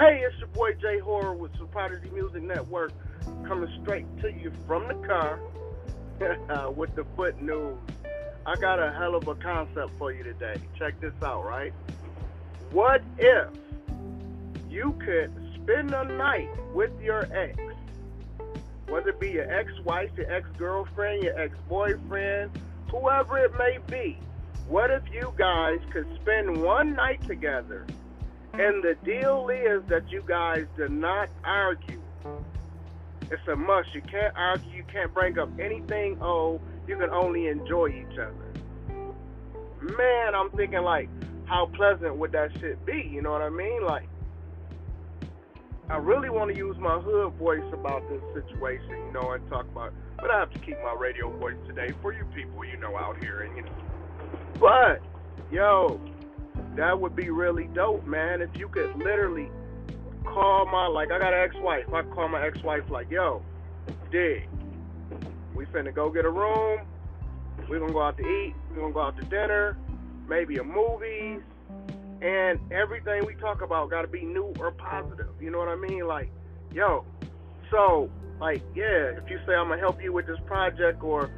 Hey, it's your boy Jay Horror with Prodigy Music Network, coming straight to you from the car with the foot news. I got a hell of a concept for you today. Check this out, right? What if you could spend a night with your ex, whether it be your ex-wife, your ex-girlfriend, your ex-boyfriend, whoever it may be? What if you guys could spend one night together? And the deal is that you guys do not argue. It's a must. You can't argue. You can't bring up anything. Oh, you can only enjoy each other. Man, I'm thinking like, how pleasant would that shit be? You know what I mean? Like, I really want to use my hood voice about this situation, you know, and talk about. But I have to keep my radio voice today for you people, you know, out here, and you know. But, yo, that would be really dope, man. If you could literally call my like I got an ex-wife. I call my ex-wife like, yo, dig. We finna go get a room. We gonna go out to eat. We gonna go out to dinner. Maybe a movies. And everything we talk about gotta be new or positive. You know what I mean? Like, yo. So, like, yeah. If you say I'm gonna help you with this project or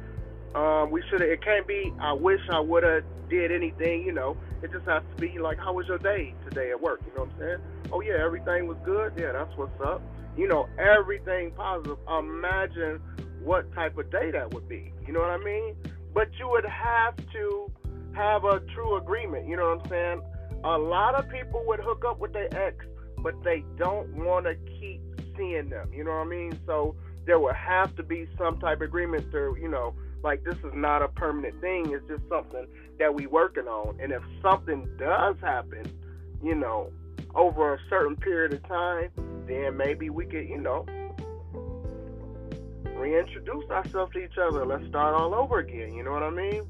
um, we should. It can't be. I wish I would have did anything. You know, it just has to be like, how was your day today at work? You know what I'm saying? Oh yeah, everything was good. Yeah, that's what's up. You know, everything positive. Imagine what type of day that would be. You know what I mean? But you would have to have a true agreement. You know what I'm saying? A lot of people would hook up with their ex, but they don't want to keep seeing them. You know what I mean? So there would have to be some type of agreement to, you know, like this is not a permanent thing. It's just something that we working on. And if something does happen, you know, over a certain period of time, then maybe we could, you know, reintroduce ourselves to each other. Let's start all over again. You know what I mean?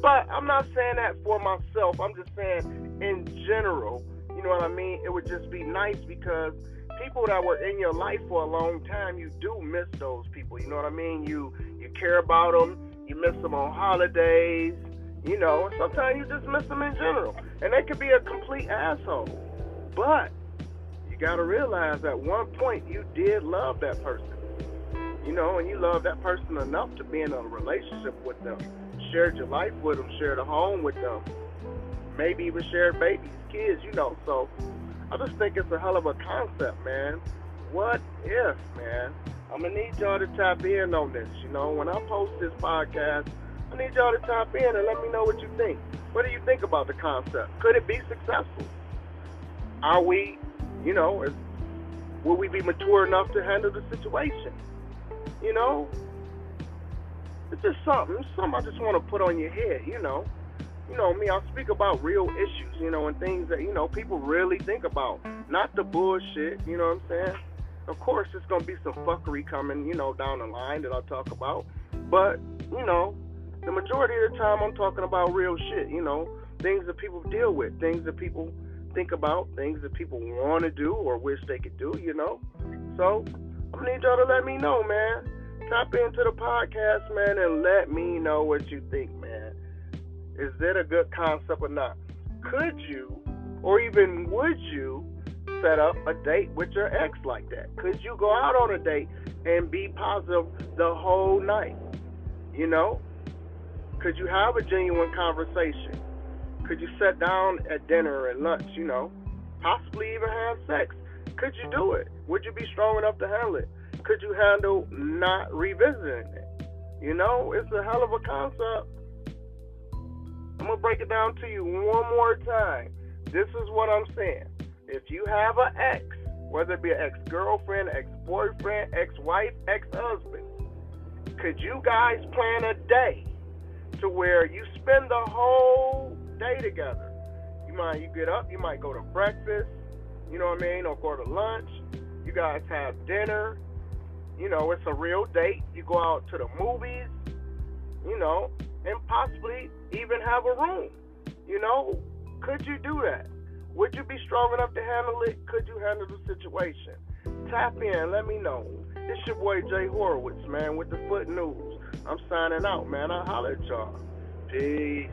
But I'm not saying that for myself. I'm just saying in general. You know what I mean? It would just be nice because people that were in your life for a long time, you do miss those people. You know what I mean? You you care about them you miss them on holidays, you know, sometimes you just miss them in general. And they could be a complete asshole. But you got to realize at one point you did love that person. You know, and you love that person enough to be in a relationship with them. Shared your life with them, shared a home with them. Maybe even shared babies, kids, you know. So I just think it's a hell of a concept, man. What if, man? I'm gonna need y'all to tap in on this. You know, when I post this podcast, I need y'all to tap in and let me know what you think. What do you think about the concept? Could it be successful? Are we, you know, is, will we be mature enough to handle the situation? You know, it's just something, something I just want to put on your head. You know, you know me. I speak about real issues, you know, and things that you know people really think about, not the bullshit. You know what I'm saying? Of course, it's gonna be some fuckery coming, you know, down the line that I'll talk about. But you know, the majority of the time, I'm talking about real shit. You know, things that people deal with, things that people think about, things that people want to do or wish they could do. You know, so gonna need y'all to let me know, man. Tap into the podcast, man, and let me know what you think. Is that a good concept or not? Could you, or even would you? set up a date with your ex like that? Could you go out on a date and be positive the whole night? You know? Could you have a genuine conversation? Could you sit down at dinner and lunch, you know? Possibly even have sex. Could you do it? Would you be strong enough to handle it? Could you handle not revisiting it? You know, it's a hell of a concept. I'm to break it down to you one more time. This is what I'm saying if you have an ex, whether it be an ex girlfriend, ex boyfriend, ex wife, ex husband, could you guys plan a day to where you spend the whole day together? You might you get up, you might go to breakfast, you know what I mean, or go to lunch. You guys have dinner. You know, it's a real date. You go out to the movies, you know, and possibly even have a room. You know, could you do that? Would you be strong enough to handle it? Could you handle the situation? Tap in, let me know. It's your boy Jay Horowitz, man, with the Foot News. I'm signing out, man. I'll holler at y'all. Peace.